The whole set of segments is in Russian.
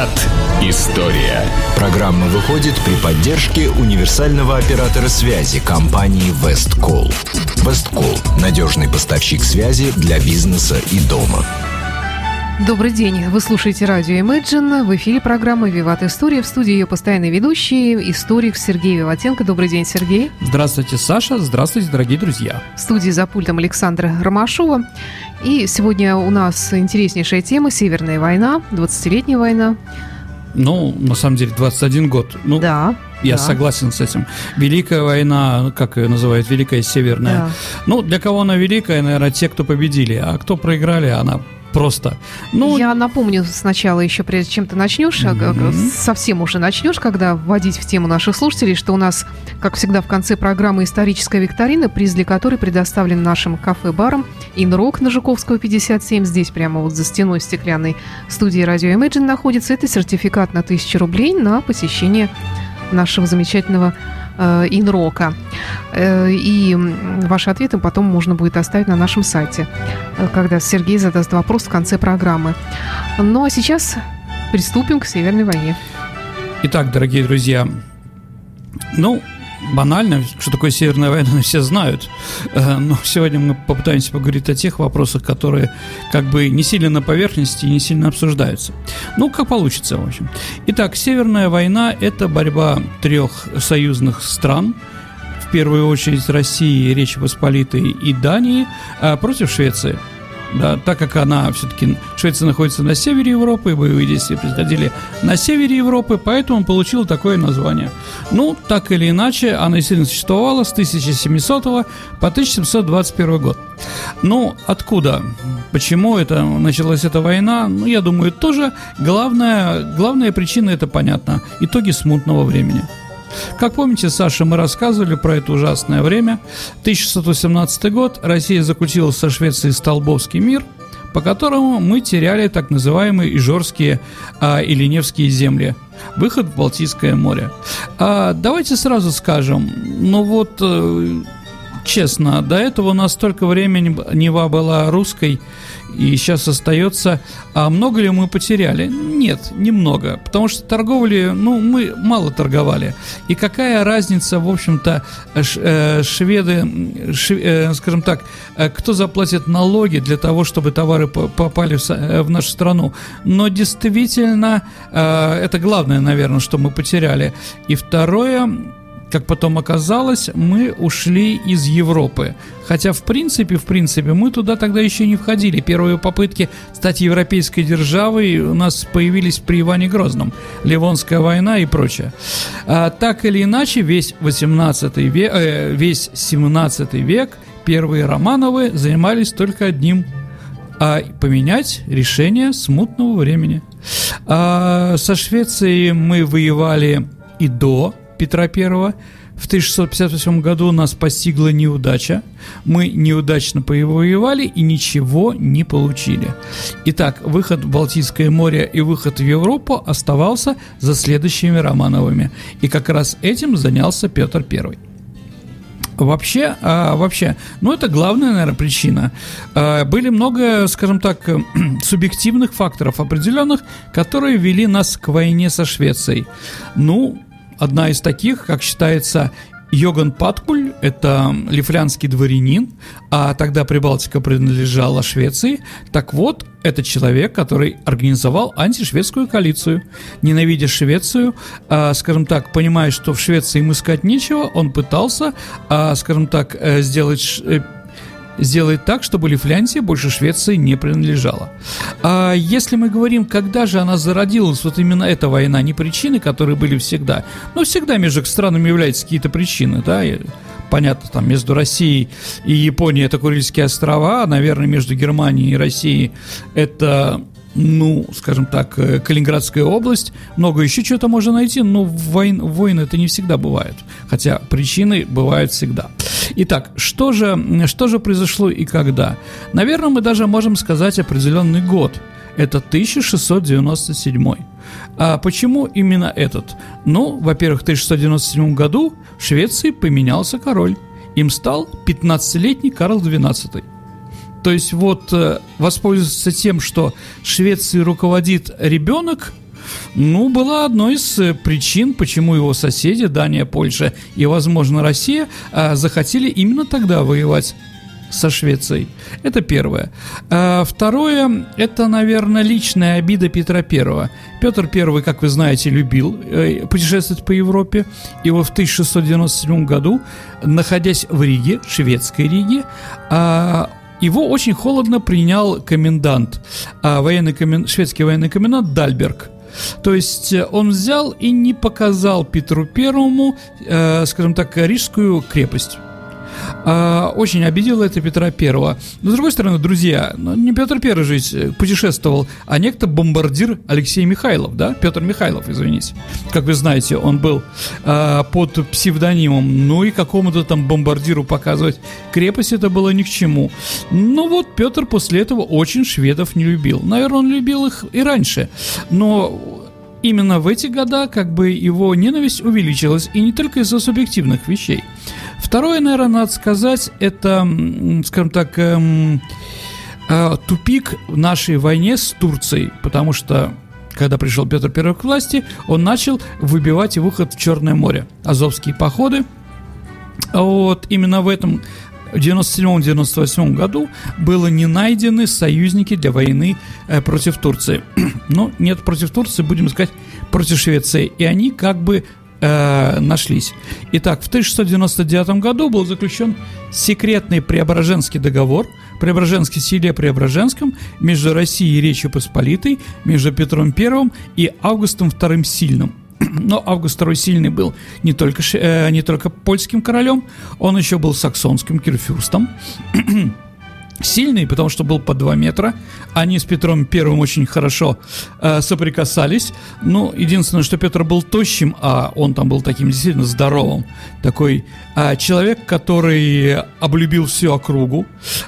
Виват История. Программа выходит при поддержке универсального оператора связи компании Весткол. Весткол – надежный поставщик связи для бизнеса и дома. Добрый день. Вы слушаете радио Imagine. В эфире программы «Виват История». В студии ее постоянный ведущий, историк Сергей Виватенко. Добрый день, Сергей. Здравствуйте, Саша. Здравствуйте, дорогие друзья. В студии за пультом Александра Ромашова. И сегодня у нас интереснейшая тема – Северная война, 20-летняя война. Ну, на самом деле, 21 год. Ну, да. Я да. согласен с этим. Великая война, как ее называют, Великая Северная. Да. Ну, для кого она великая, наверное, те, кто победили. А кто проиграли, она просто. Ну, Я напомню сначала еще, прежде чем ты начнешь, Мгм. совсем уже начнешь, когда вводить в тему наших слушателей, что у нас, как всегда, в конце программы историческая викторина, приз для которой предоставлен нашим кафе-баром Инрок на Жуковского 57. Здесь прямо вот за стеной стеклянной студии радио Imagine находится. Это сертификат на 1000 рублей на посещение нашего замечательного Инрока. Э, и ваши ответы потом можно будет оставить на нашем сайте, э, когда Сергей задаст вопрос в конце программы. Ну а сейчас приступим к Северной войне. Итак, дорогие друзья, ну, банально, что такое Северная война, все знают. Э, Но сегодня мы попытаемся поговорить о тех вопросах, которые как бы не сильно на поверхности и не сильно обсуждаются. Ну, как получится, в общем. Итак, Северная война – это борьба трех союзных стран, в первую очередь России, Речи Посполитой и Дании, а, против Швеции. Да, так как она все-таки Швеция находится на севере Европы, боевые действия происходили на севере Европы, поэтому получила такое название. Ну, так или иначе, она действительно существовала с 1700 по 1721 год. Ну, откуда? Почему это началась эта война? Ну, я думаю, тоже главная, главная причина это понятно. Итоги смутного времени. Как помните, Саша, мы рассказывали про это ужасное время. 1618 год. Россия заключила со Швецией Столбовский мир, по которому мы теряли так называемые Ижорские а, и Леневские земли. Выход в Балтийское море. А, давайте сразу скажем, ну вот, э, честно, до этого у нас столько времени Нева была русской, и сейчас остается. А много ли мы потеряли? Нет, немного. Потому что торговли, ну, мы мало торговали. И какая разница, в общем-то, э, шведы, м, ш- э, скажем так, э, кто заплатит налоги для того, чтобы товары по- попали в, нашу страну? Но действительно, это главное, наверное, что мы потеряли. И второе, как потом оказалось, мы ушли из Европы. Хотя, в принципе, в принципе, мы туда тогда еще не входили. Первые попытки стать европейской державой у нас появились при Иване Грозном. Ливонская война и прочее. А, так или иначе, весь 18 век, э, весь 17 век первые Романовы занимались только одним а поменять решение смутного времени. А, со Швецией мы воевали и до Петра Первого. В 1658 году нас постигла неудача. Мы неудачно повоевали и ничего не получили. Итак, выход в Балтийское море и выход в Европу оставался за следующими Романовыми. И как раз этим занялся Петр Первый. Вообще, а, вообще, ну это главная, наверное, причина. А, были много, скажем так, субъективных факторов определенных, которые вели нас к войне со Швецией. Ну, одна из таких, как считается, Йоган Паткуль, это лифлянский дворянин, а тогда Прибалтика принадлежала Швеции. Так вот, это человек, который организовал антишведскую коалицию. Ненавидя Швецию, а, скажем так, понимая, что в Швеции им искать нечего, он пытался, а, скажем так, э, сделать сделать так, чтобы Лифляндия больше Швеции не принадлежала. А если мы говорим, когда же она зародилась, вот именно эта война, не причины, которые были всегда, но всегда между странами являются какие-то причины, да, понятно, там между Россией и Японией это Курильские острова, а, наверное, между Германией и Россией это ну, скажем так, э, Калининградская область, много еще чего-то можно найти, но войн, войны это не всегда бывают, хотя причины бывают всегда. Итак, что же, что же произошло и когда? Наверное, мы даже можем сказать определенный год. Это 1697. А почему именно этот? Ну, во-первых, в 1697 году в Швеции поменялся король. Им стал 15-летний Карл XII. То есть вот э, воспользоваться тем, что Швецией руководит ребенок, ну, была одной из э, причин, почему его соседи, Дания, Польша и, возможно, Россия, а, захотели именно тогда воевать со Швецией. Это первое. А второе, это, наверное, личная обида Петра Первого. Петр Первый, как вы знаете, любил э, путешествовать по Европе. И вот в 1697 году, находясь в Риге, шведской Риге, а, его очень холодно принял комендант, а, военный комен... шведский военный комендант Дальберг. То есть э, он взял и не показал Петру Первому, э, скажем так, Рижскую крепость. А, очень обидело это Петра Первого. Но, с другой стороны, друзья, ну, не Петр Первый же э, путешествовал, а некто бомбардир Алексей Михайлов, да? Петр Михайлов, извините. Как вы знаете, он был а, под псевдонимом, ну и какому-то там бомбардиру показывать крепость это было ни к чему. Ну вот, Петр после этого очень шведов не любил. Наверное, он любил их и раньше, но именно в эти года как бы его ненависть увеличилась, и не только из-за субъективных вещей. Второе, наверное, надо сказать, это, скажем так, эм, э, тупик в нашей войне с Турцией, потому что когда пришел Петр I к власти, он начал выбивать выход в Черное море. Азовские походы. Вот именно в этом в 97-98 году было не найдены союзники для войны э, против Турции. ну, нет, против Турции, будем сказать, против Швеции. И они как бы э, нашлись. Итак, в 1699 году был заключен секретный Преображенский договор, Преображенский селе Преображенском между Россией и Речью Посполитой, между Петром I и Августом II Сильным. Но Август II Сильный был не только, э, не только польским королем, он еще был саксонским кирфюрстом. сильный, потому что был по 2 метра. Они с Петром Первым очень хорошо э, соприкасались. Ну, единственное, что Петр был тощим, а он там был таким действительно здоровым. Такой э, человек, который облюбил всю округу.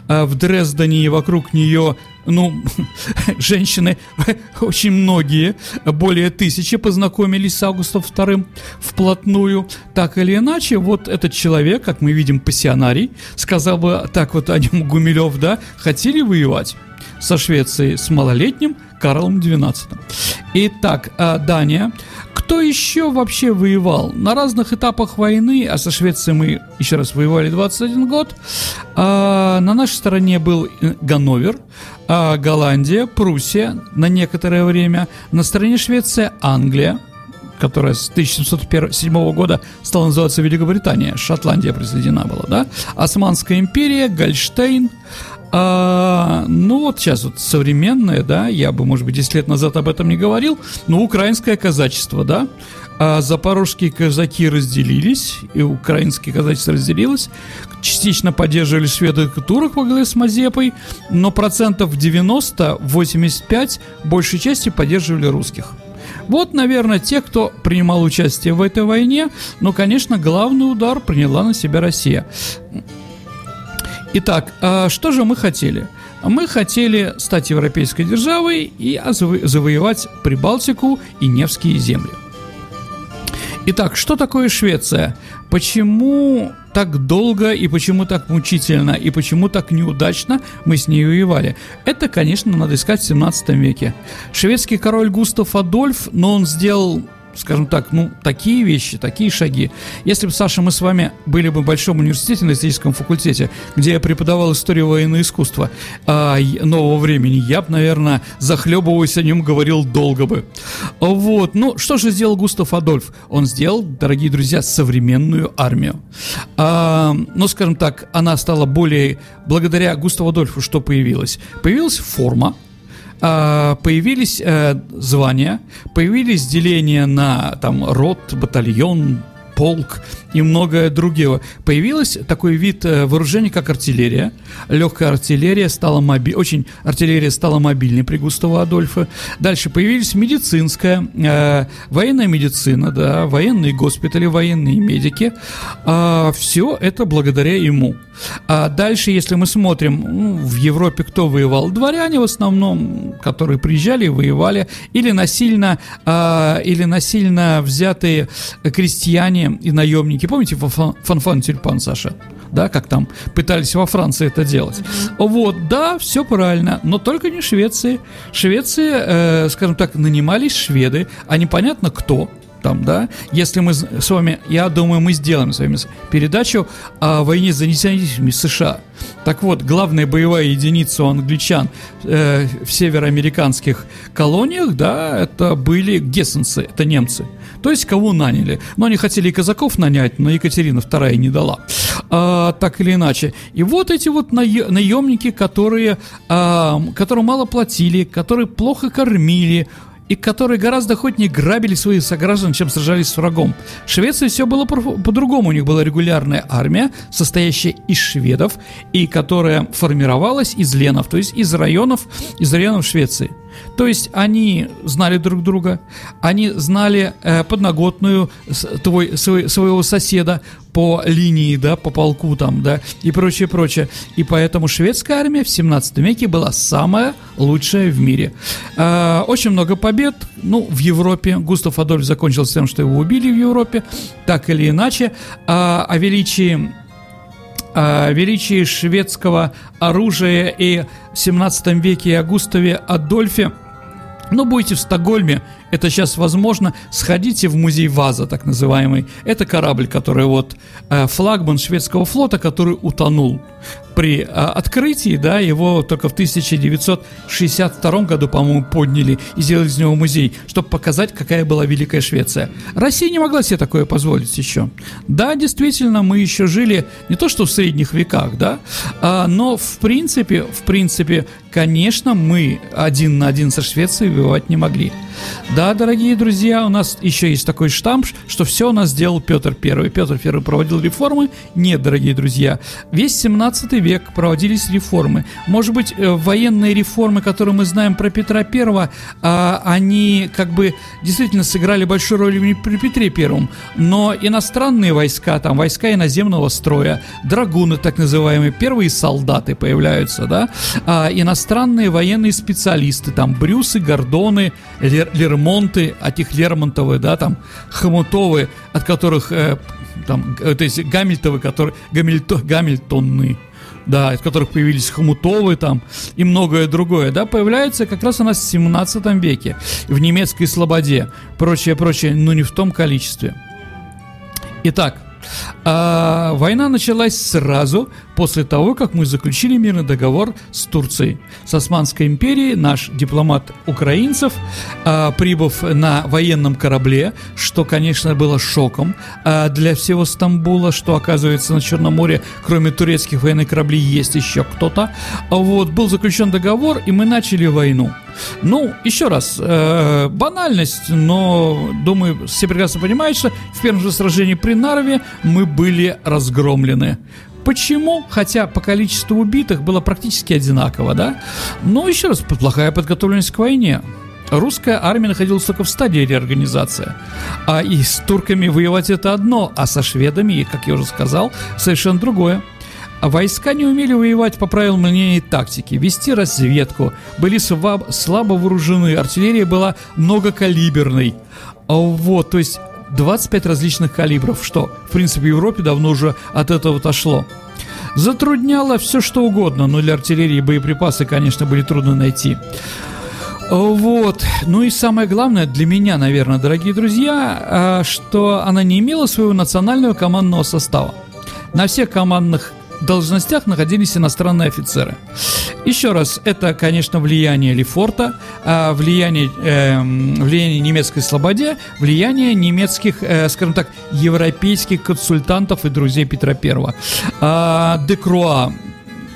Э, в Дрездене и вокруг нее ну, женщины, очень многие, более тысячи познакомились с Августом II вплотную. Так или иначе, вот этот человек, как мы видим, пассионарий, сказал бы так вот о нем Гумилев, да, хотели воевать со Швецией с малолетним Карлом XII. Итак, а, Дания. Кто еще вообще воевал? На разных этапах войны, а со Швецией мы еще раз воевали 21 год, а, на нашей стороне был э, Ганновер, а Голландия, Пруссия на некоторое время, на стороне Швеция Англия, которая с 1707 года стала называться Великобритания, Шотландия присоединена была, да, Османская империя, Гольштейн, а, ну вот сейчас вот современное, да, я бы, может быть, 10 лет назад об этом не говорил, но украинское казачество, да, а запорожские казаки разделились, и украинские казачество разделилось, частично поддерживали шведов и турок во главе с Мазепой, но процентов 90-85 большей части поддерживали русских. Вот, наверное, те, кто принимал участие в этой войне, но, конечно, главный удар приняла на себя Россия. Итак, а что же мы хотели? Мы хотели стать европейской державой и завоевать Прибалтику и Невские земли. Итак, что такое Швеция? Почему так долго и почему так мучительно и почему так неудачно мы с ней воевали? Это, конечно, надо искать в 17 веке. Шведский король Густав Адольф, но он сделал скажем так, ну, такие вещи, такие шаги. Если бы, Саша, мы с вами были бы в большом университете на историческом факультете, где я преподавал историю военного искусства а, нового времени, я бы, наверное, захлебываясь о нем говорил долго бы. Вот, ну, что же сделал Густав Адольф? Он сделал, дорогие друзья, современную армию. А, ну, скажем так, она стала более, благодаря Густаву Адольфу, что появилось? Появилась форма, появились э, звания, появились деления на там рот, батальон, полк и многое другое. Появился такой вид э, вооружения, как артиллерия. Легкая артиллерия стала моби... очень артиллерия стала мобильной при Густаво Адольфе. Дальше появились медицинская, э, военная медицина, да, военные госпитали, военные медики. А, все это благодаря ему. А дальше, если мы смотрим, ну, в Европе кто воевал? Дворяне в основном, которые приезжали и воевали, или насильно, а, или насильно взятые крестьяне и наемники. Помните фанфан тюльпан, Саша? да, как там пытались во Франции это делать. Вот, да, все правильно, но только не Швеции. Швеции, э, скажем так, нанимались шведы, а непонятно кто, там, да, если мы с вами, я думаю, мы сделаем с вами передачу о войне за независимость США. Так вот, главная боевая единица у англичан э, в североамериканских колониях, да, это были гессенцы, это немцы. То есть кого наняли. Но они хотели и казаков нанять, но Екатерина II не дала. А, так или иначе. И вот эти вот наемники, которые, а, которым мало платили, которые плохо кормили, и которые гораздо охотнее грабили своих сограждан, чем сражались с врагом. В Швеции все было по-другому. У них была регулярная армия, состоящая из шведов, и которая формировалась из ленов, то есть из районов, из районов Швеции. То есть они знали друг друга, они знали э, подноготную твой, свой, своего соседа по линии, да, по полку там, да, и прочее, прочее. И поэтому шведская армия в 17 веке была самая лучшая в мире. Э, очень много побед, ну, в Европе. Густав Адольф закончил тем, что его убили в Европе, так или иначе. А, о величии о величии шведского оружия и 17 веке Густаве Адольфе. Но будете в Стокгольме, это сейчас возможно, сходите в музей Ваза, так называемый. Это корабль, который вот э, флагман шведского флота, который утонул при а, открытии, да, его только в 1962 году, по-моему, подняли и сделали из него музей, чтобы показать, какая была Великая Швеция. Россия не могла себе такое позволить еще. Да, действительно, мы еще жили не то что в средних веках, да, а, но в принципе, в принципе, конечно, мы один на один со Швецией воевать не могли. Да, дорогие друзья, у нас еще есть такой штамп, что все у нас сделал Петр Первый. Петр Первый проводил реформы? Нет, дорогие друзья. Весь 17 век проводились реформы. Может быть, э, военные реформы, которые мы знаем про Петра Первого, а, они как бы действительно сыграли большую роль при Петре Первом, но иностранные войска, там войска иноземного строя, драгуны так называемые, первые солдаты появляются, да, а, иностранные военные специалисты, там Брюсы, Гордоны, Лер, Лермонты, от их Лермонтовы, да, там Хомутовы, от которых э, там, э, то есть Гамильтовы, которые Гамильто, Гамильтонны, да, из которых появились хомутовы там и многое другое, да, появляется как раз у нас в 17 веке в немецкой слободе, прочее, прочее, но не в том количестве. Итак, а, война началась сразу после того, как мы заключили мирный договор с Турцией. С Османской империей наш дипломат украинцев, а, прибыв на военном корабле, что, конечно, было шоком а, для всего Стамбула, что, оказывается, на Черном море, кроме турецких военных кораблей, есть еще кто-то. Вот, был заключен договор, и мы начали войну. Ну, еще раз, э, банальность, но, думаю, все прекрасно понимают, что в первом же сражении при Нарве мы были разгромлены. Почему? Хотя по количеству убитых было практически одинаково, да? Но еще раз, плохая подготовленность к войне. Русская армия находилась только в стадии реорганизации. А и с турками воевать это одно, а со шведами, как я уже сказал, совершенно другое. А войска не умели воевать по правилам линейной тактики, вести разведку, были слабо, вооружены, артиллерия была многокалиберной. А вот, то есть 25 различных калибров, что, в принципе, в Европе давно уже от этого отошло. Затрудняло все что угодно, но для артиллерии боеприпасы, конечно, были трудно найти. Вот. Ну и самое главное для меня, наверное, дорогие друзья, а, что она не имела своего национального командного состава. На всех командных должностях находились иностранные офицеры. Еще раз, это, конечно, влияние Лефорта, а, влияние, э, влияние немецкой слободе, влияние немецких, э, скажем так, европейских консультантов и друзей Петра Первого. А, Декруа,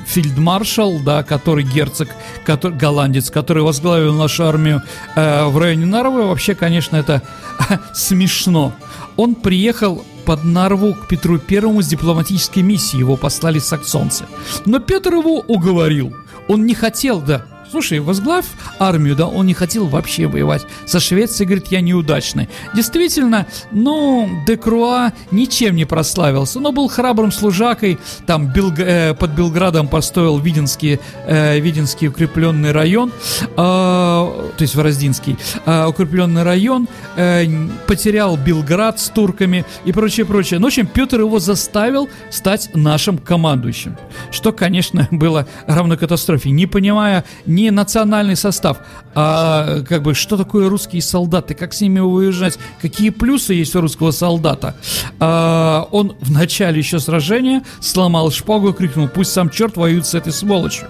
фельдмаршал, да, который герцог, который, голландец, который возглавил нашу армию э, в районе Нарвы, вообще, конечно, это смешно. Он приехал под Нарву к Петру Первому с дипломатической миссией, его послали саксонцы. Но Петр его уговорил. Он не хотел, да, слушай, возглавь армию, да, он не хотел вообще воевать. Со Швецией, говорит, я неудачный. Действительно, ну, Декруа ничем не прославился, но был храбрым служакой, там Белг... э, под Белградом построил Виденский, э, Виденский укрепленный район, э, то есть Вороздинский, э, укрепленный район, э, потерял Белград с турками и прочее, прочее. Ну, в общем, Петр его заставил стать нашим командующим, что, конечно, было равно катастрофе, не понимая не национальный состав, а как бы что такое русские солдаты, как с ними выезжать, какие плюсы есть у русского солдата. А, он в начале еще сражения сломал шпагу и крикнул, пусть сам черт воюет с этой сволочью.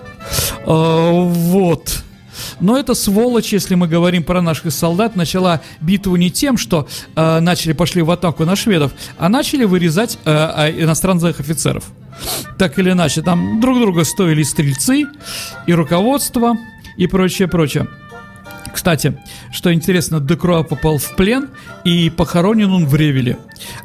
А, вот. Но эта сволочь, если мы говорим про наших солдат, начала битву не тем, что э, начали пошли в атаку на шведов, а начали вырезать э, иностранных офицеров. Так или иначе, там друг друга стоили стрельцы и руководство и прочее, прочее. Кстати, что интересно, Декруа попал в плен и похоронен он в Ревеле.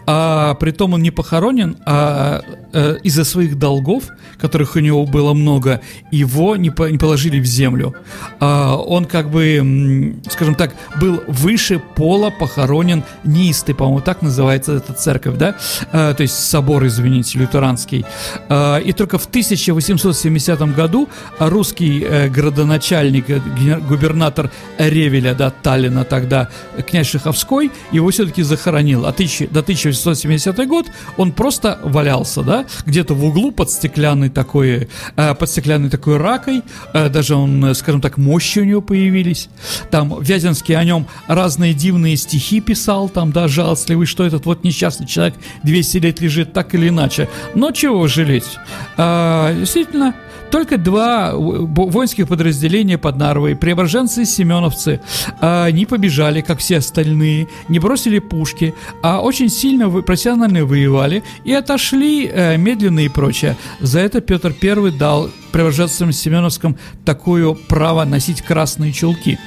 А притом он не похоронен, а э, из-за своих долгов, которых у него было много, его не, по, не положили в землю. А он как бы, скажем так, был выше пола похоронен неистой, по-моему, так называется эта церковь, да? А, то есть собор, извините, лютеранский. А, и только в 1870 году русский э, градоначальник, э, губернатор Ревеля, да, Таллина тогда, князь Шаховской, его все-таки захоронил. А тысячи, до 1870 год он просто валялся, да, где-то в углу под стеклянной такой, э, под стеклянной такой ракой, э, даже он, э, скажем так, мощи у него появились. Там Вяземский о нем разные дивные стихи писал, там, да, жалостливый, что этот вот несчастный человек 200 лет лежит так или иначе. Но чего жалеть? А, действительно, только два воинских подразделения под Нарвой, преображенцы и семеновцы, а, не побежали, как все остальные, не бросили пушки, а очень сильно профессионально воевали и отошли э, медленно и прочее. За это Петр I дал преображенцам Семеновском такое право носить красные чулки.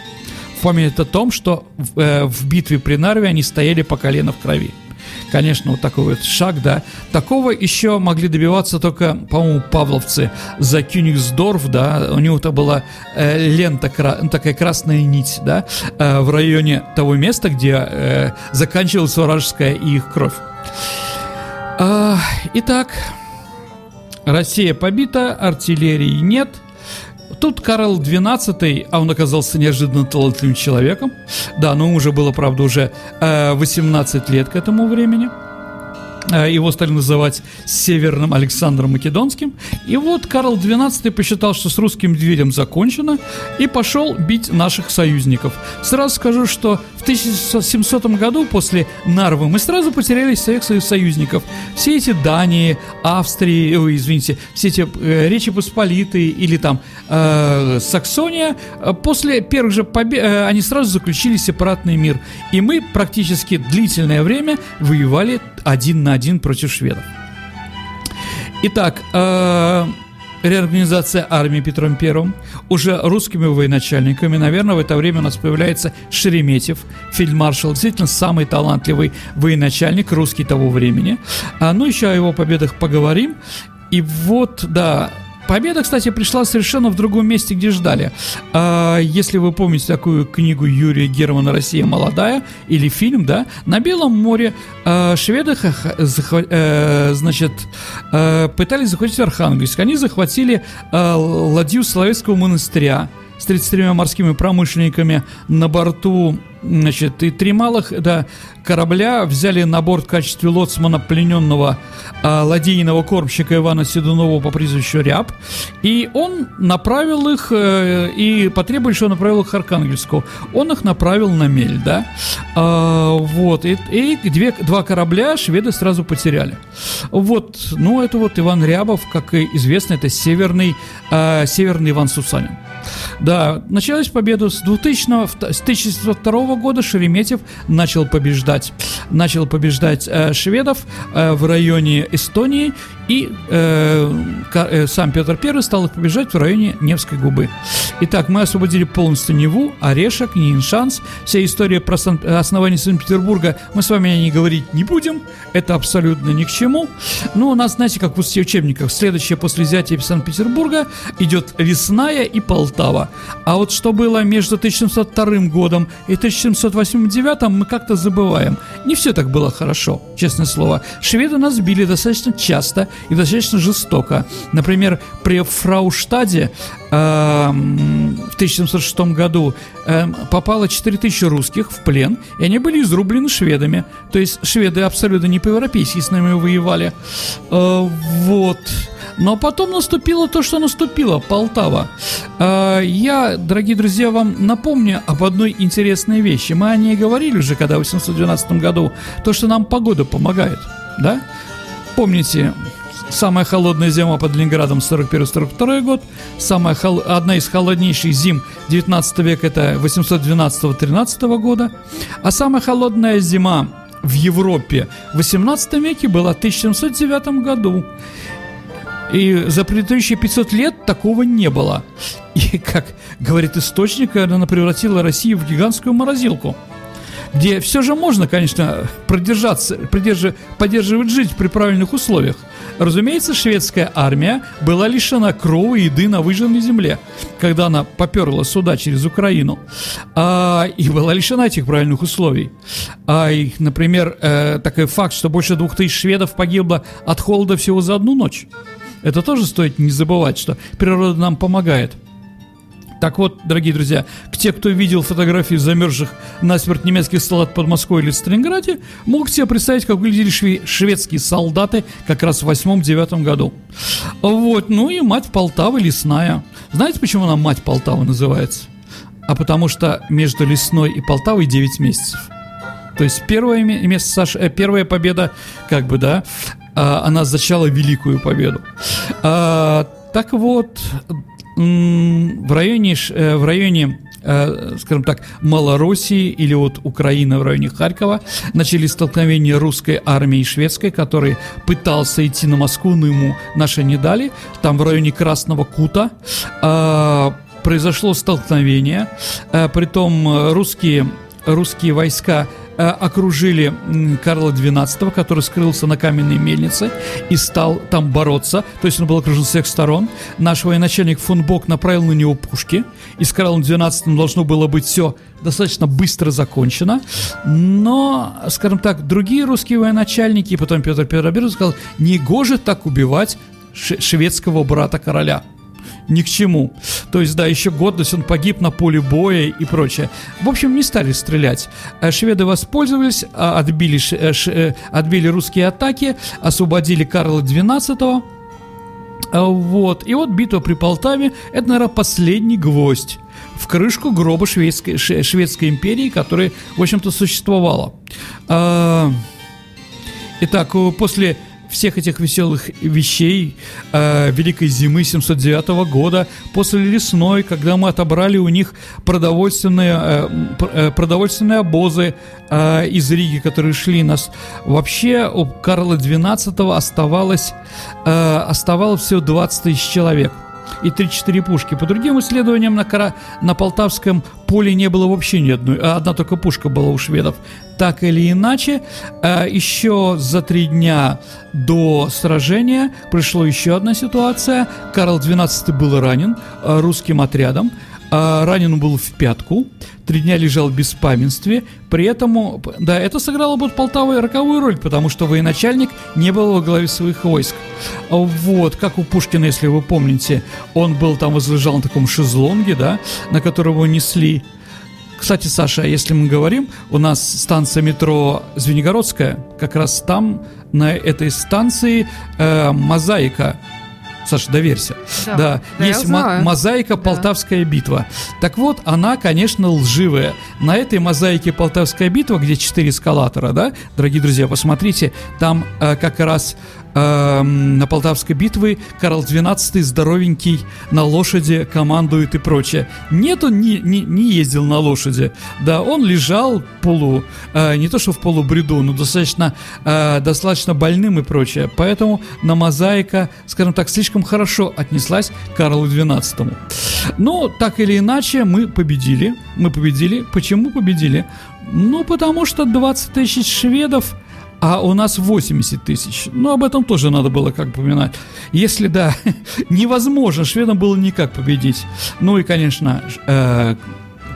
Помнит о том, что в, э, в битве при Нарве они стояли по колено в крови конечно, вот такой вот шаг, да. Такого еще могли добиваться только, по-моему, павловцы за Кюнигсдорф, да, у него-то была э, лента, кра- ну, такая красная нить, да, э, в районе того места, где э, заканчивалась вражеская их кровь. Э, итак, Россия побита, артиллерии нет – Тут Карл XII, а он оказался неожиданно талантливым человеком. Да, но ему уже было, правда, уже э, 18 лет к этому времени. Э, его стали называть Северным Александром Македонским. И вот Карл XII посчитал, что с русским медведем закончено, и пошел бить наших союзников. Сразу скажу, что в 1700 году после Нарвы мы сразу потеряли всех своих союзников. Все эти Дании, Австрии, ой, извините, все эти э, Речи Посполитые или там э, Саксония, после первых же побед э, они сразу заключили сепаратный мир. И мы практически длительное время воевали один на один против шведов. Итак, э, реорганизация армии Петром Первым, уже русскими военачальниками, наверное, в это время у нас появляется Шереметьев, фельдмаршал, действительно самый талантливый военачальник русский того времени. А, ну, еще о его победах поговорим. И вот, да, Победа, кстати, пришла совершенно в другом месте, где ждали. А, если вы помните такую книгу Юрия Германа «Россия молодая» или фильм, да, на Белом море а, шведы, а, значит, а, пытались захватить Архангельск. Они захватили а, ладью Соловецкого монастыря с 33 морскими промышленниками на борту Значит, и три малых да, корабля взяли на борт в качестве лоцмана плененного а, ладейного кормщика Ивана Седунова по прозвищу Ряб. И он направил их, э, и потребовали, что он направил их к Архангельску. Он их направил на мель, да. А, вот, и, и две, два корабля шведы сразу потеряли. Вот, ну, это вот Иван Рябов, как и известно, это северный, а, северный Иван Сусанин. Да, началась победа с 2000 с 1902 года Шереметьев начал побеждать, начал побеждать э, шведов э, в районе Эстонии и э, э, сам Петр I стал их побежать в районе Невской губы. Итак, мы освободили полностью Неву, Орешек, Ниншанс. Вся история про Сан- основание Санкт-Петербурга мы с вами о ней говорить не будем. Это абсолютно ни к чему. Но у нас, знаете, как в учебниках, следующее после взятия Санкт-Петербурга идет Лесная и Полтава. А вот что было между 1702 годом и 1789 мы как-то забываем. Не все так было хорошо, честное слово. Шведы нас били достаточно часто и достаточно жестоко. Например, при Фрауштаде э, в 1706 году э, попало 4000 русских в плен, и они были изрублены шведами. То есть шведы абсолютно не по-европейски с нами воевали. Э, вот. Но потом наступило то, что наступило, Полтава. Э, я, дорогие друзья, вам напомню об одной интересной вещи. Мы о ней говорили уже, когда в 812 году, то, что нам погода помогает, да? Помните, самая холодная зима под Ленинградом 41-42 год, самая хол... одна из холоднейших зим 19 века это 812-13 года, а самая холодная зима в Европе в 18 веке была в 1709 году. И за предыдущие 500 лет такого не было. И, как говорит источник, она превратила Россию в гигантскую морозилку где все же можно, конечно, продержаться, придержи, поддерживать жизнь при правильных условиях. Разумеется, шведская армия была лишена крова и еды на выжженной земле, когда она поперла сюда через Украину, а, и была лишена этих правильных условий. А, и, например, э, такой факт, что больше двух тысяч шведов погибло от холода всего за одну ночь. Это тоже стоит не забывать, что природа нам помогает. Так вот, дорогие друзья, к те, кто видел фотографии замерзших насмерть немецких солдат под Москвой или Сталинграде, могут себе представить, как выглядели шве- шведские солдаты как раз в 8-9 году. Вот, ну и мать Полтавы лесная. Знаете, почему она мать Полтавы называется? А потому что между лесной и Полтавой 9 месяцев. То есть первое место, Саша, э, первая победа, как бы, да, а, она зачала великую победу. А, так вот, в районе, э, в районе э, скажем так, Малороссии или вот Украины в районе Харькова начались столкновения русской армии и шведской, который пытался идти на Москву, но ему наши не дали. Там в районе Красного Кута э, произошло столкновение, притом русские, русские войска Э, окружили Карла XII, который скрылся на каменной мельнице и стал там бороться. То есть он был окружен с всех сторон. Наш военачальник фон Бок направил на него пушки. И с Карлом XII должно было быть все достаточно быстро закончено. Но, скажем так, другие русские военачальники, потом Петр Первый сказал, не гоже так убивать шведского брата короля ни к чему. То есть, да, еще год, то есть он погиб на поле боя и прочее. В общем, не стали стрелять. Э, шведы воспользовались, а, отбили, э, э, отбили русские атаки, освободили Карла XII. Вот. И вот битва при Полтаве – это, наверное, последний гвоздь в крышку гроба шведской, шведской империи, которая, в общем-то, существовала. Итак, после всех этих веселых вещей э, Великой зимы 709 года, после лесной, когда мы отобрали у них продовольственные, э, э, продовольственные обозы э, из Риги, которые шли нас. Вообще у Карла XII оставалось, э, оставалось всего 20 тысяч человек и 3-4 пушки. По другим исследованиям на, Кара... на Полтавском поле не было вообще ни одной, а одна только пушка была у шведов. Так или иначе, э, еще за три дня до сражения пришла еще одна ситуация. Карл XII был ранен э, русским отрядом. А, ранен был в пятку, три дня лежал в беспамятстве. При этом, да, это сыграло под Полтавой роковую роль, потому что военачальник не был во главе своих войск. Вот, как у Пушкина, если вы помните, он был там, возлежал на таком шезлонге, да, на которого несли кстати, Саша, если мы говорим, у нас станция метро Звенигородская, как раз там, на этой станции, э, мозаика Саша, доверься. Да, да. да есть мо- мозаика «Полтавская битва». Так вот, она, конечно, лживая. На этой мозаике «Полтавская битва», где четыре эскалатора, да, дорогие друзья, посмотрите, там э, как раз э, на Полтавской битве Карл XII здоровенький на лошади командует и прочее. Нет, он не, не, не ездил на лошади. Да, он лежал полу, э, не то что в полубреду, но достаточно, э, достаточно больным и прочее. Поэтому на мозаика, скажем так, слишком хорошо отнеслась к Карлу XII. Но так или иначе мы победили. Мы победили. Почему победили? Ну, потому что 20 тысяч шведов а у нас 80 тысяч. Ну, об этом тоже надо было как поминать. Если, да, невозможно, шведам было никак победить. Ну и, конечно, э,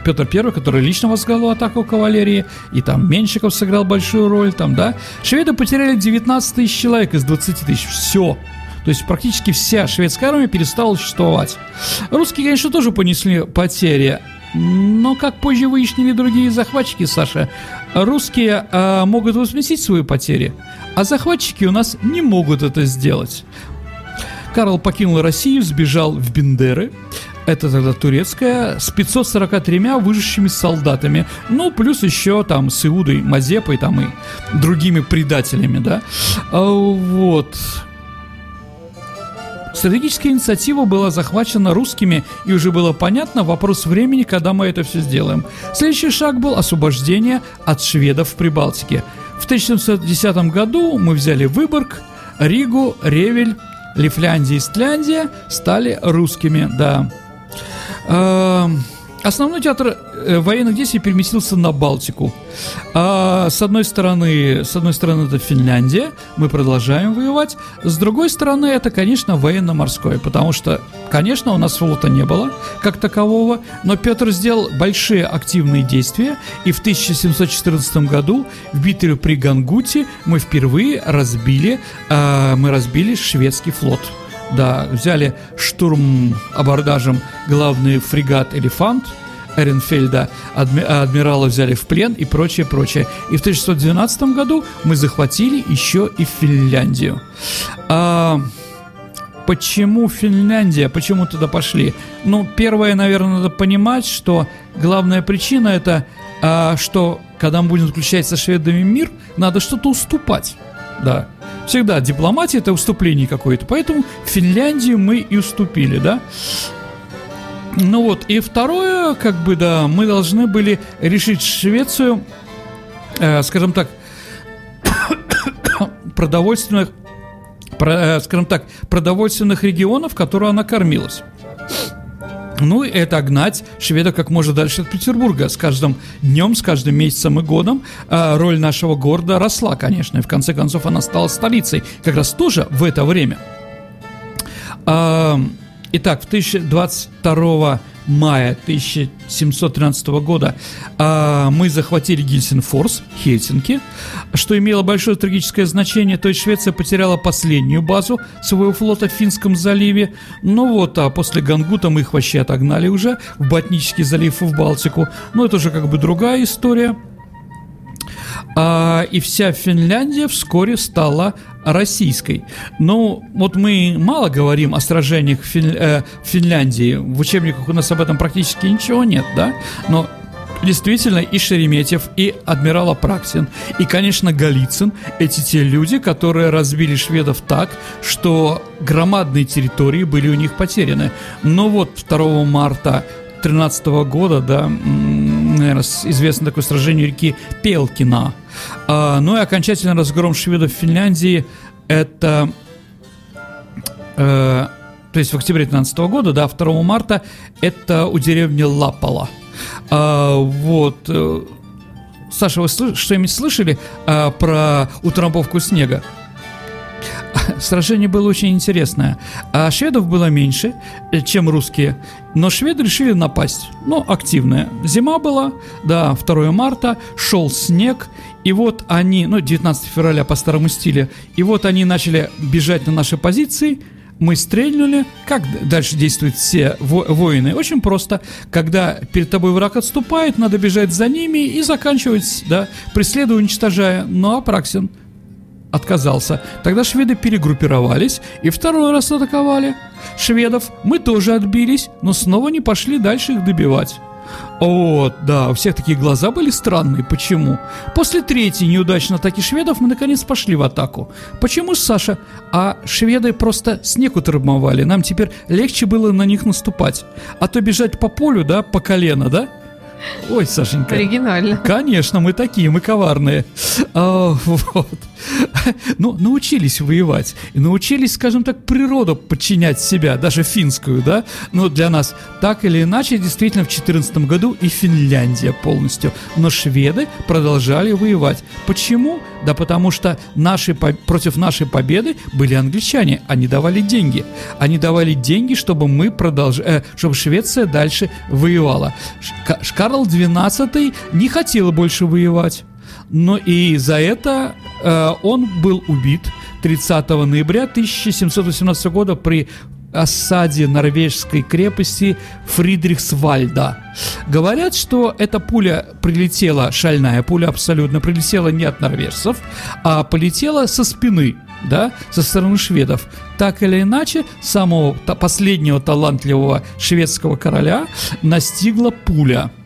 Петр I, который лично возглавил атаку кавалерии, и там Менщиков сыграл большую роль, там, да. Шведы потеряли 19 тысяч человек из 20 тысяч. Все. То есть практически вся шведская армия перестала существовать. Русские, конечно, тоже понесли потери, но, как позже выяснили другие захватчики, Саша, русские э, могут возместить свои потери, а захватчики у нас не могут это сделать. Карл покинул Россию, сбежал в Бендеры, это тогда турецкая, с 543 выжившими солдатами, ну, плюс еще там с Иудой Мазепой там и другими предателями, да. А, вот. Стратегическая инициатива была захвачена русскими, и уже было понятно вопрос времени, когда мы это все сделаем. Следующий шаг был освобождение от шведов в Прибалтике. В 1710 году мы взяли Выборг, Ригу, Ревель, Лифляндия и Стляндия стали русскими, да. Основной театр э, военных действий переместился на Балтику. А, с одной стороны, с одной стороны это Финляндия, мы продолжаем воевать. С другой стороны это, конечно, военно-морское, потому что, конечно, у нас флота не было как такового, но Петр сделал большие активные действия, и в 1714 году в битве при Гангуте мы впервые разбили, а, мы разбили шведский флот. Да, взяли штурм абордажем главный фрегат «Элефант», Эренфельда адми- адмирала взяли в плен и прочее, прочее. И в 1612 году мы захватили еще и Финляндию. А, почему Финляндия? Почему туда пошли? Ну, первое, наверное, надо понимать, что главная причина это, а, что когда мы будем заключать со шведами мир, надо что-то уступать. Да. Всегда дипломатия это уступление какое-то. Поэтому Финляндию мы и уступили, да. Ну вот, и второе, как бы, да, мы должны были решить Швецию, э, скажем так, продовольственных, про, э, скажем так, продовольственных регионов, которые она кормилась. Ну, и это гнать шведов как можно дальше от Петербурга. С каждым днем, с каждым месяцем и годом э, роль нашего города росла, конечно, и в конце концов она стала столицей как раз тоже в это время. Э, итак, в 1022 мая 1713 года а, мы захватили Гельсинфорс, Хельсинки, что имело большое стратегическое значение, то есть Швеция потеряла последнюю базу своего флота в Финском заливе, ну вот, а после Гангута мы их вообще отогнали уже в Ботнический залив и в Балтику, но это уже как бы другая история. А, и вся Финляндия вскоре стала российской. Ну, вот мы мало говорим о сражениях в, Фин, э, Финляндии. В учебниках у нас об этом практически ничего нет, да? Но Действительно, и Шереметьев, и адмирал Апраксин, и, конечно, Голицын – эти те люди, которые разбили шведов так, что громадные территории были у них потеряны. Но вот 2 марта 13 года, да, наверное, известно такое сражение реки Пелкина. А, ну и окончательный разгром шведов в Финляндии это... Э, то есть в октябре 13 года, да, 2 марта, это у деревни Лапала. А, вот. Э, Саша, вы что-нибудь слышали а, про утрамбовку снега? Сражение было очень интересное. А шведов было меньше, э, чем русские. Но шведы решили напасть. Ну, активная. Зима была, да, 2 марта, шел снег. И вот они, ну, 19 февраля по старому стилю, и вот они начали бежать на наши позиции – мы стрельнули. Как дальше действуют все во воины? Очень просто. Когда перед тобой враг отступает, надо бежать за ними и заканчивать, да, преследуя, уничтожая. Но Апраксин отказался. Тогда шведы перегруппировались и второй раз атаковали. Шведов мы тоже отбились, но снова не пошли дальше их добивать. Вот, да, у всех такие глаза были странные. Почему? После третьей неудачной атаки шведов мы наконец пошли в атаку. Почему, Саша? А шведы просто снег утрамбовали. Нам теперь легче было на них наступать. А то бежать по полю, да, по колено, да? Ой, Сашенька. Оригинально. Конечно, мы такие, мы коварные. А, вот. Ну, научились воевать. И научились, скажем так, природу подчинять себя, даже финскую, да? Но для нас так или иначе, действительно, в 2014 году и Финляндия полностью. Но шведы продолжали воевать. Почему? Да потому что наши, против нашей победы были англичане. Они давали деньги. Они давали деньги, чтобы мы продолжали, э, чтобы Швеция дальше воевала. Карл XII не хотел больше воевать. Но и за это э, он был убит 30 ноября 1718 года при осаде норвежской крепости Фридрихсвальда. Говорят, что эта пуля прилетела, шальная пуля абсолютно, прилетела не от норвежцев, а полетела со спины, да, со стороны шведов. Так или иначе, самого последнего талантливого шведского короля настигла пуля –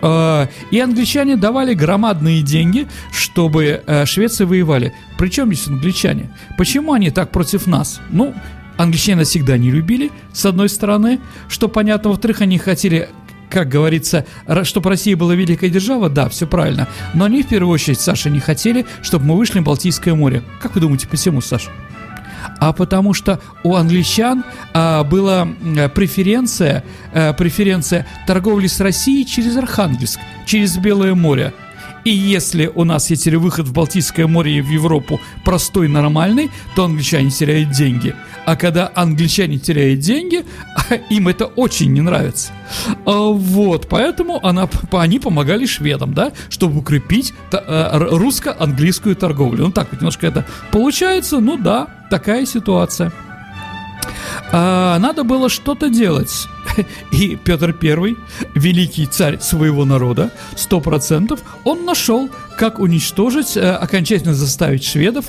и англичане давали громадные деньги, чтобы э, Швеция воевали. Причем здесь англичане? Почему они так против нас? Ну, англичане всегда не любили, с одной стороны, что понятно, во-вторых, они хотели как говорится, чтобы Россия была великая держава, да, все правильно. Но они в первую очередь, Саша, не хотели, чтобы мы вышли в Балтийское море. Как вы думаете, почему, Саша? А потому что у англичан а, была преференция, а, преференция торговли с Россией через Архангельск, через Белое море. И если у нас есть выход в Балтийское море и в Европу простой, нормальный, то англичане теряют деньги. А когда англичане теряют деньги, им это очень не нравится. А вот, поэтому она, они помогали шведам, да, чтобы укрепить э, русско-английскую торговлю. Ну так немножко это получается, ну да, такая ситуация. А, надо было что-то делать. И Петр I, великий царь своего народа, сто процентов, он нашел, как уничтожить, э, окончательно заставить шведов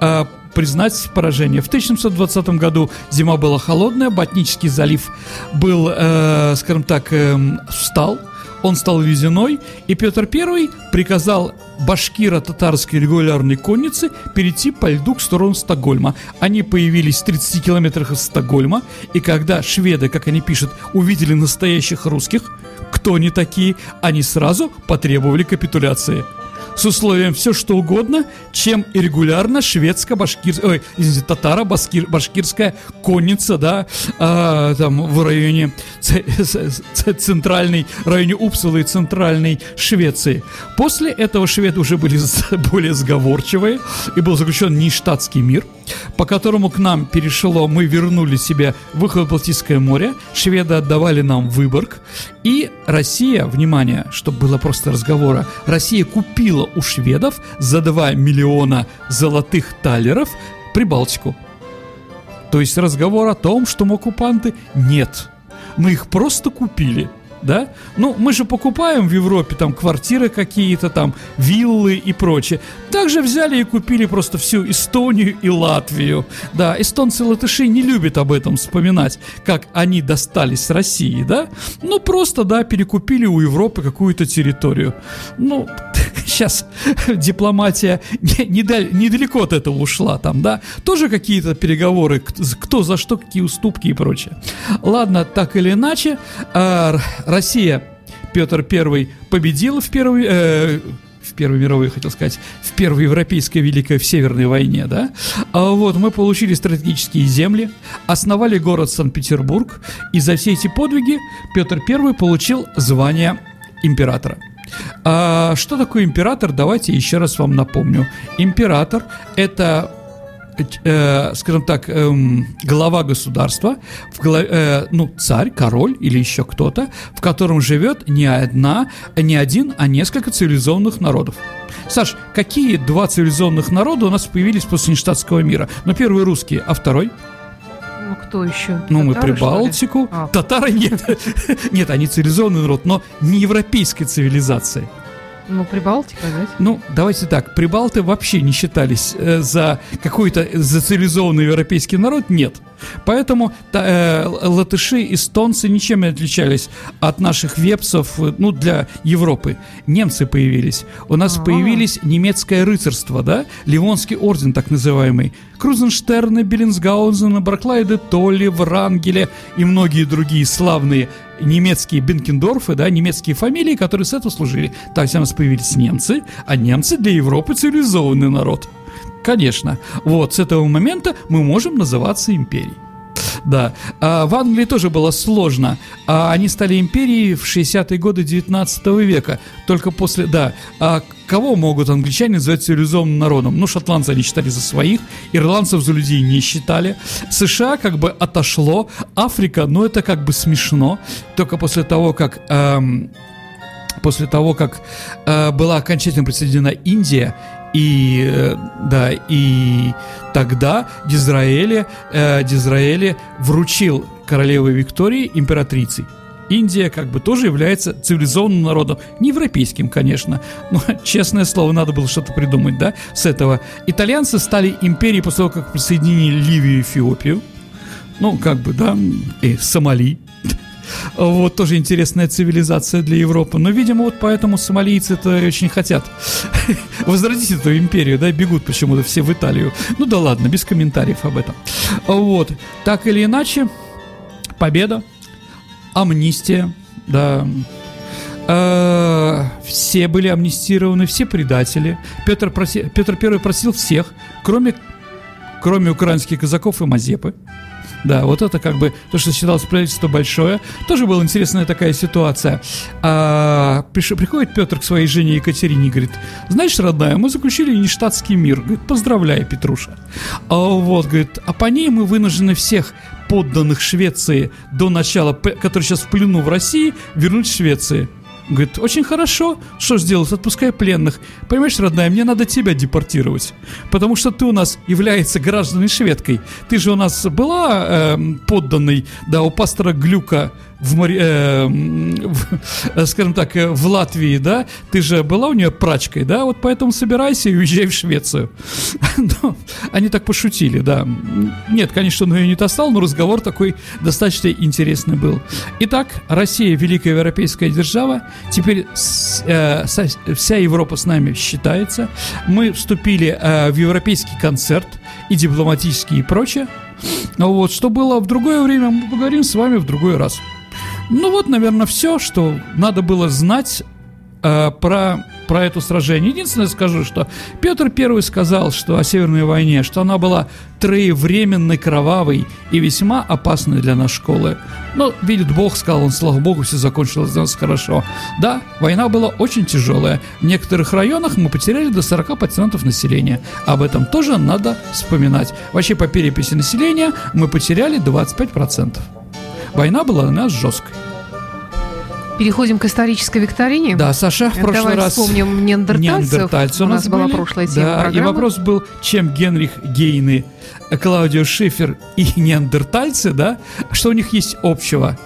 э, признать поражение. В 1720 году зима была холодная, Ботнический залив был, э, скажем так, э, встал, он стал ледяной, и Петр I приказал башкиро-татарской регулярной конницы перейти по льду к сторону Стокгольма. Они появились в 30 километрах от Стокгольма, и когда шведы, как они пишут, увидели настоящих русских, кто они такие, они сразу потребовали капитуляции с условием все что угодно, чем и регулярно шведско-башкирская, ой, извините, татаро-башкирская конница, да, а, там в районе центральной, районе Упсалы и центральной Швеции. После этого шведы уже были более сговорчивые, и был заключен нештатский мир, по которому к нам перешло, мы вернули себе выход в Балтийское море, шведы отдавали нам Выборг, и Россия, внимание, чтобы было просто разговора, Россия купила у шведов за 2 миллиона золотых талеров Прибалтику. То есть разговор о том, что оккупанты, нет. Мы их просто купили – да? Ну, мы же покупаем в Европе там квартиры какие-то, там виллы и прочее. Также взяли и купили просто всю Эстонию и Латвию. Да, эстонцы и латыши не любят об этом вспоминать, как они достались России, да? Ну, просто, да, перекупили у Европы какую-то территорию. Ну, сейчас дипломатия недалеко от этого ушла там, да? Тоже какие-то переговоры, кто за что, какие уступки и прочее. Ладно, так или иначе, а, Россия, Петр I победил в первой... Э, в Первой мировой, хотел сказать, в Первой Европейской Великой в Северной войне, да, а вот мы получили стратегические земли, основали город Санкт-Петербург, и за все эти подвиги Петр I получил звание императора. А что такое император? Давайте еще раз вам напомню. Император это э, скажем так, э, глава государства, в голове, э, ну, царь, король или еще кто-то, в котором живет не одна, не один, а несколько цивилизованных народов. Саш, какие два цивилизованных народа у нас появились после нештатского мира? Ну, первый русские, а второй? Ну, кто еще? Ну, мы Прибалтику. А. Татары нет. нет, они цивилизованный народ, но не европейской цивилизации. Ну, Прибалтика, да? Ну, давайте так, прибалты вообще не считались э, за какой-то за цивилизованный европейский народ, нет. Поэтому э, латыши, эстонцы ничем не отличались от наших вепсов, э, ну, для Европы. Немцы появились. У нас А-а-а. появились немецкое рыцарство, да, Ливонский орден так называемый. Крузенштерны, Беллинсгаузены, Барклайды, Толли, Врангеля и многие другие славные немецкие Бенкендорфы, да, немецкие фамилии, которые с этого служили. Так у нас появились немцы, а немцы для Европы цивилизованный народ. Конечно. Вот с этого момента мы можем называться империей. Да. А в Англии тоже было сложно. А они стали империей в 60-е годы 19 века. Только после... Да. А кого могут англичане называть цивилизованным народом? Ну, шотландцы они считали за своих, ирландцев за людей не считали. США как бы отошло. Африка, ну, это как бы смешно. Только после того, как... Эм, после того, как э, была окончательно присоединена Индия, и, э, да, и тогда Дизраэле, э, Дизраэле вручил королеве Виктории императрицей. Индия как бы тоже является цивилизованным народом, не европейским, конечно, но, честное слово, надо было что-то придумать, да, с этого. Итальянцы стали империей после того, как присоединили Ливию и Эфиопию, ну, как бы, да, и Сомали, вот тоже интересная цивилизация для Европы. Но, видимо, вот поэтому сомалийцы это очень хотят возродить эту империю, да, бегут почему-то все в Италию. Ну да ладно, без комментариев об этом. Вот, так или иначе, победа, амнистия, да, э, все были амнистированы, все предатели. Петр, проси, Петр I просил всех, кроме, кроме украинских казаков и Мазепы, да, вот это как бы то, что считалось правительство большое. Тоже была интересная такая ситуация. А, приш, приходит Петр к своей жене Екатерине и говорит, знаешь, родная, мы заключили нештатский мир. Говорит, поздравляю, Петруша. А, вот, говорит, а по ней мы вынуждены всех подданных Швеции до начала, которые сейчас в плену в России, вернуть Швеции. Говорит, очень хорошо. Что ж? Отпускай пленных. Понимаешь, родная, мне надо тебя депортировать. Потому что ты у нас является гражданной шведкой. Ты же у нас была э, подданной, да, у пастора Глюка в, э, в, скажем так, э, в Латвии, да, ты же была у нее прачкой, да, вот поэтому собирайся и уезжай в Швецию. ну, они так пошутили, да. Нет, конечно, он ее не достал, но разговор такой достаточно интересный был. Итак, Россия, великая европейская держава, теперь э, со, вся Европа с нами считается. Мы вступили э, в европейский концерт и дипломатический и прочее. Вот, что было в другое время, мы поговорим с вами в другой раз. Ну вот, наверное, все, что надо было знать э, про, про это сражение. Единственное скажу, что Петр I сказал, что о Северной войне, что она была троевременной, кровавой и весьма опасной для нашей школы. Но, видит Бог, сказал он, слава Богу, все закончилось для нас хорошо. Да, война была очень тяжелая. В некоторых районах мы потеряли до 40% населения. Об этом тоже надо вспоминать. Вообще, по переписи населения мы потеряли 25%. Война была у нас жесткой. Переходим к исторической викторине. Да, Саша, в прошлый Давай раз... вспомним неандертальцев. Неандертальцы у нас, у нас была были. прошлая тема да, программы. И вопрос был, чем Генрих Гейны, Клаудио Шифер и неандертальцы, да, что у них есть общего?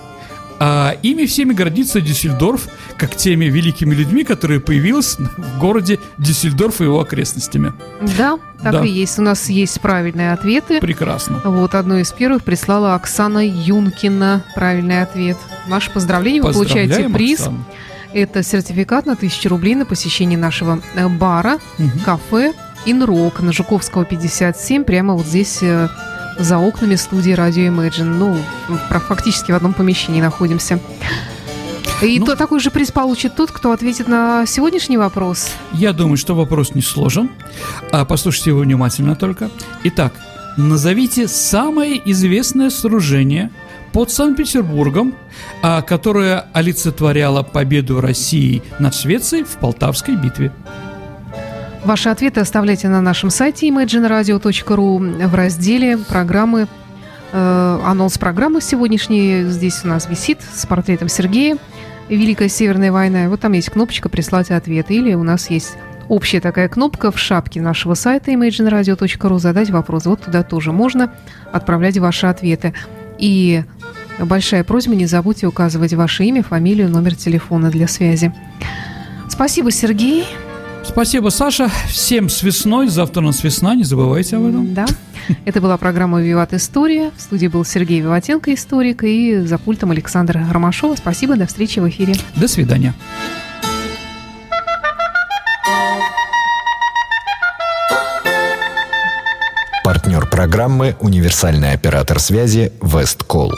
А ими всеми гордится Дюссельдорф, как теми великими людьми, которые появились в городе Дюссельдорф и его окрестностями. Да, так да. и есть. У нас есть правильные ответы. Прекрасно. Вот одну из первых прислала Оксана Юнкина. Правильный ответ. Ваше поздравление. Вы получаете приз. Оксану. Это сертификат на 1000 рублей на посещение нашего э, бара, угу. кафе Инрок на Жуковского 57, прямо вот здесь э, за окнами студии радио Imagine. Ну, фактически в одном помещении находимся. И ну, то такой же приз получит тот, кто ответит на сегодняшний вопрос. Я думаю, что вопрос не сложен. А послушайте его внимательно только. Итак, назовите самое известное сооружение под Санкт-Петербургом, а, которое олицетворяло победу России над Швецией в Полтавской битве. Ваши ответы оставляйте на нашем сайте imagineradio.ru в разделе программы э, анонс программы сегодняшней. Здесь у нас висит с портретом Сергея. Великая Северная война. Вот там есть кнопочка «Прислать ответ». Или у нас есть общая такая кнопка в шапке нашего сайта imagineradio.ru «Задать вопрос». Вот туда тоже можно отправлять ваши ответы. И большая просьба, не забудьте указывать ваше имя, фамилию, номер телефона для связи. Спасибо, Сергей. Спасибо, Саша. Всем с весной. Завтра у нас весна, не забывайте об этом. Да. Это была программа «Виват История». В студии был Сергей Виватенко, историк, и за пультом Александр Ромашова. Спасибо, до встречи в эфире. До свидания. Партнер программы «Универсальный оператор связи Весткол».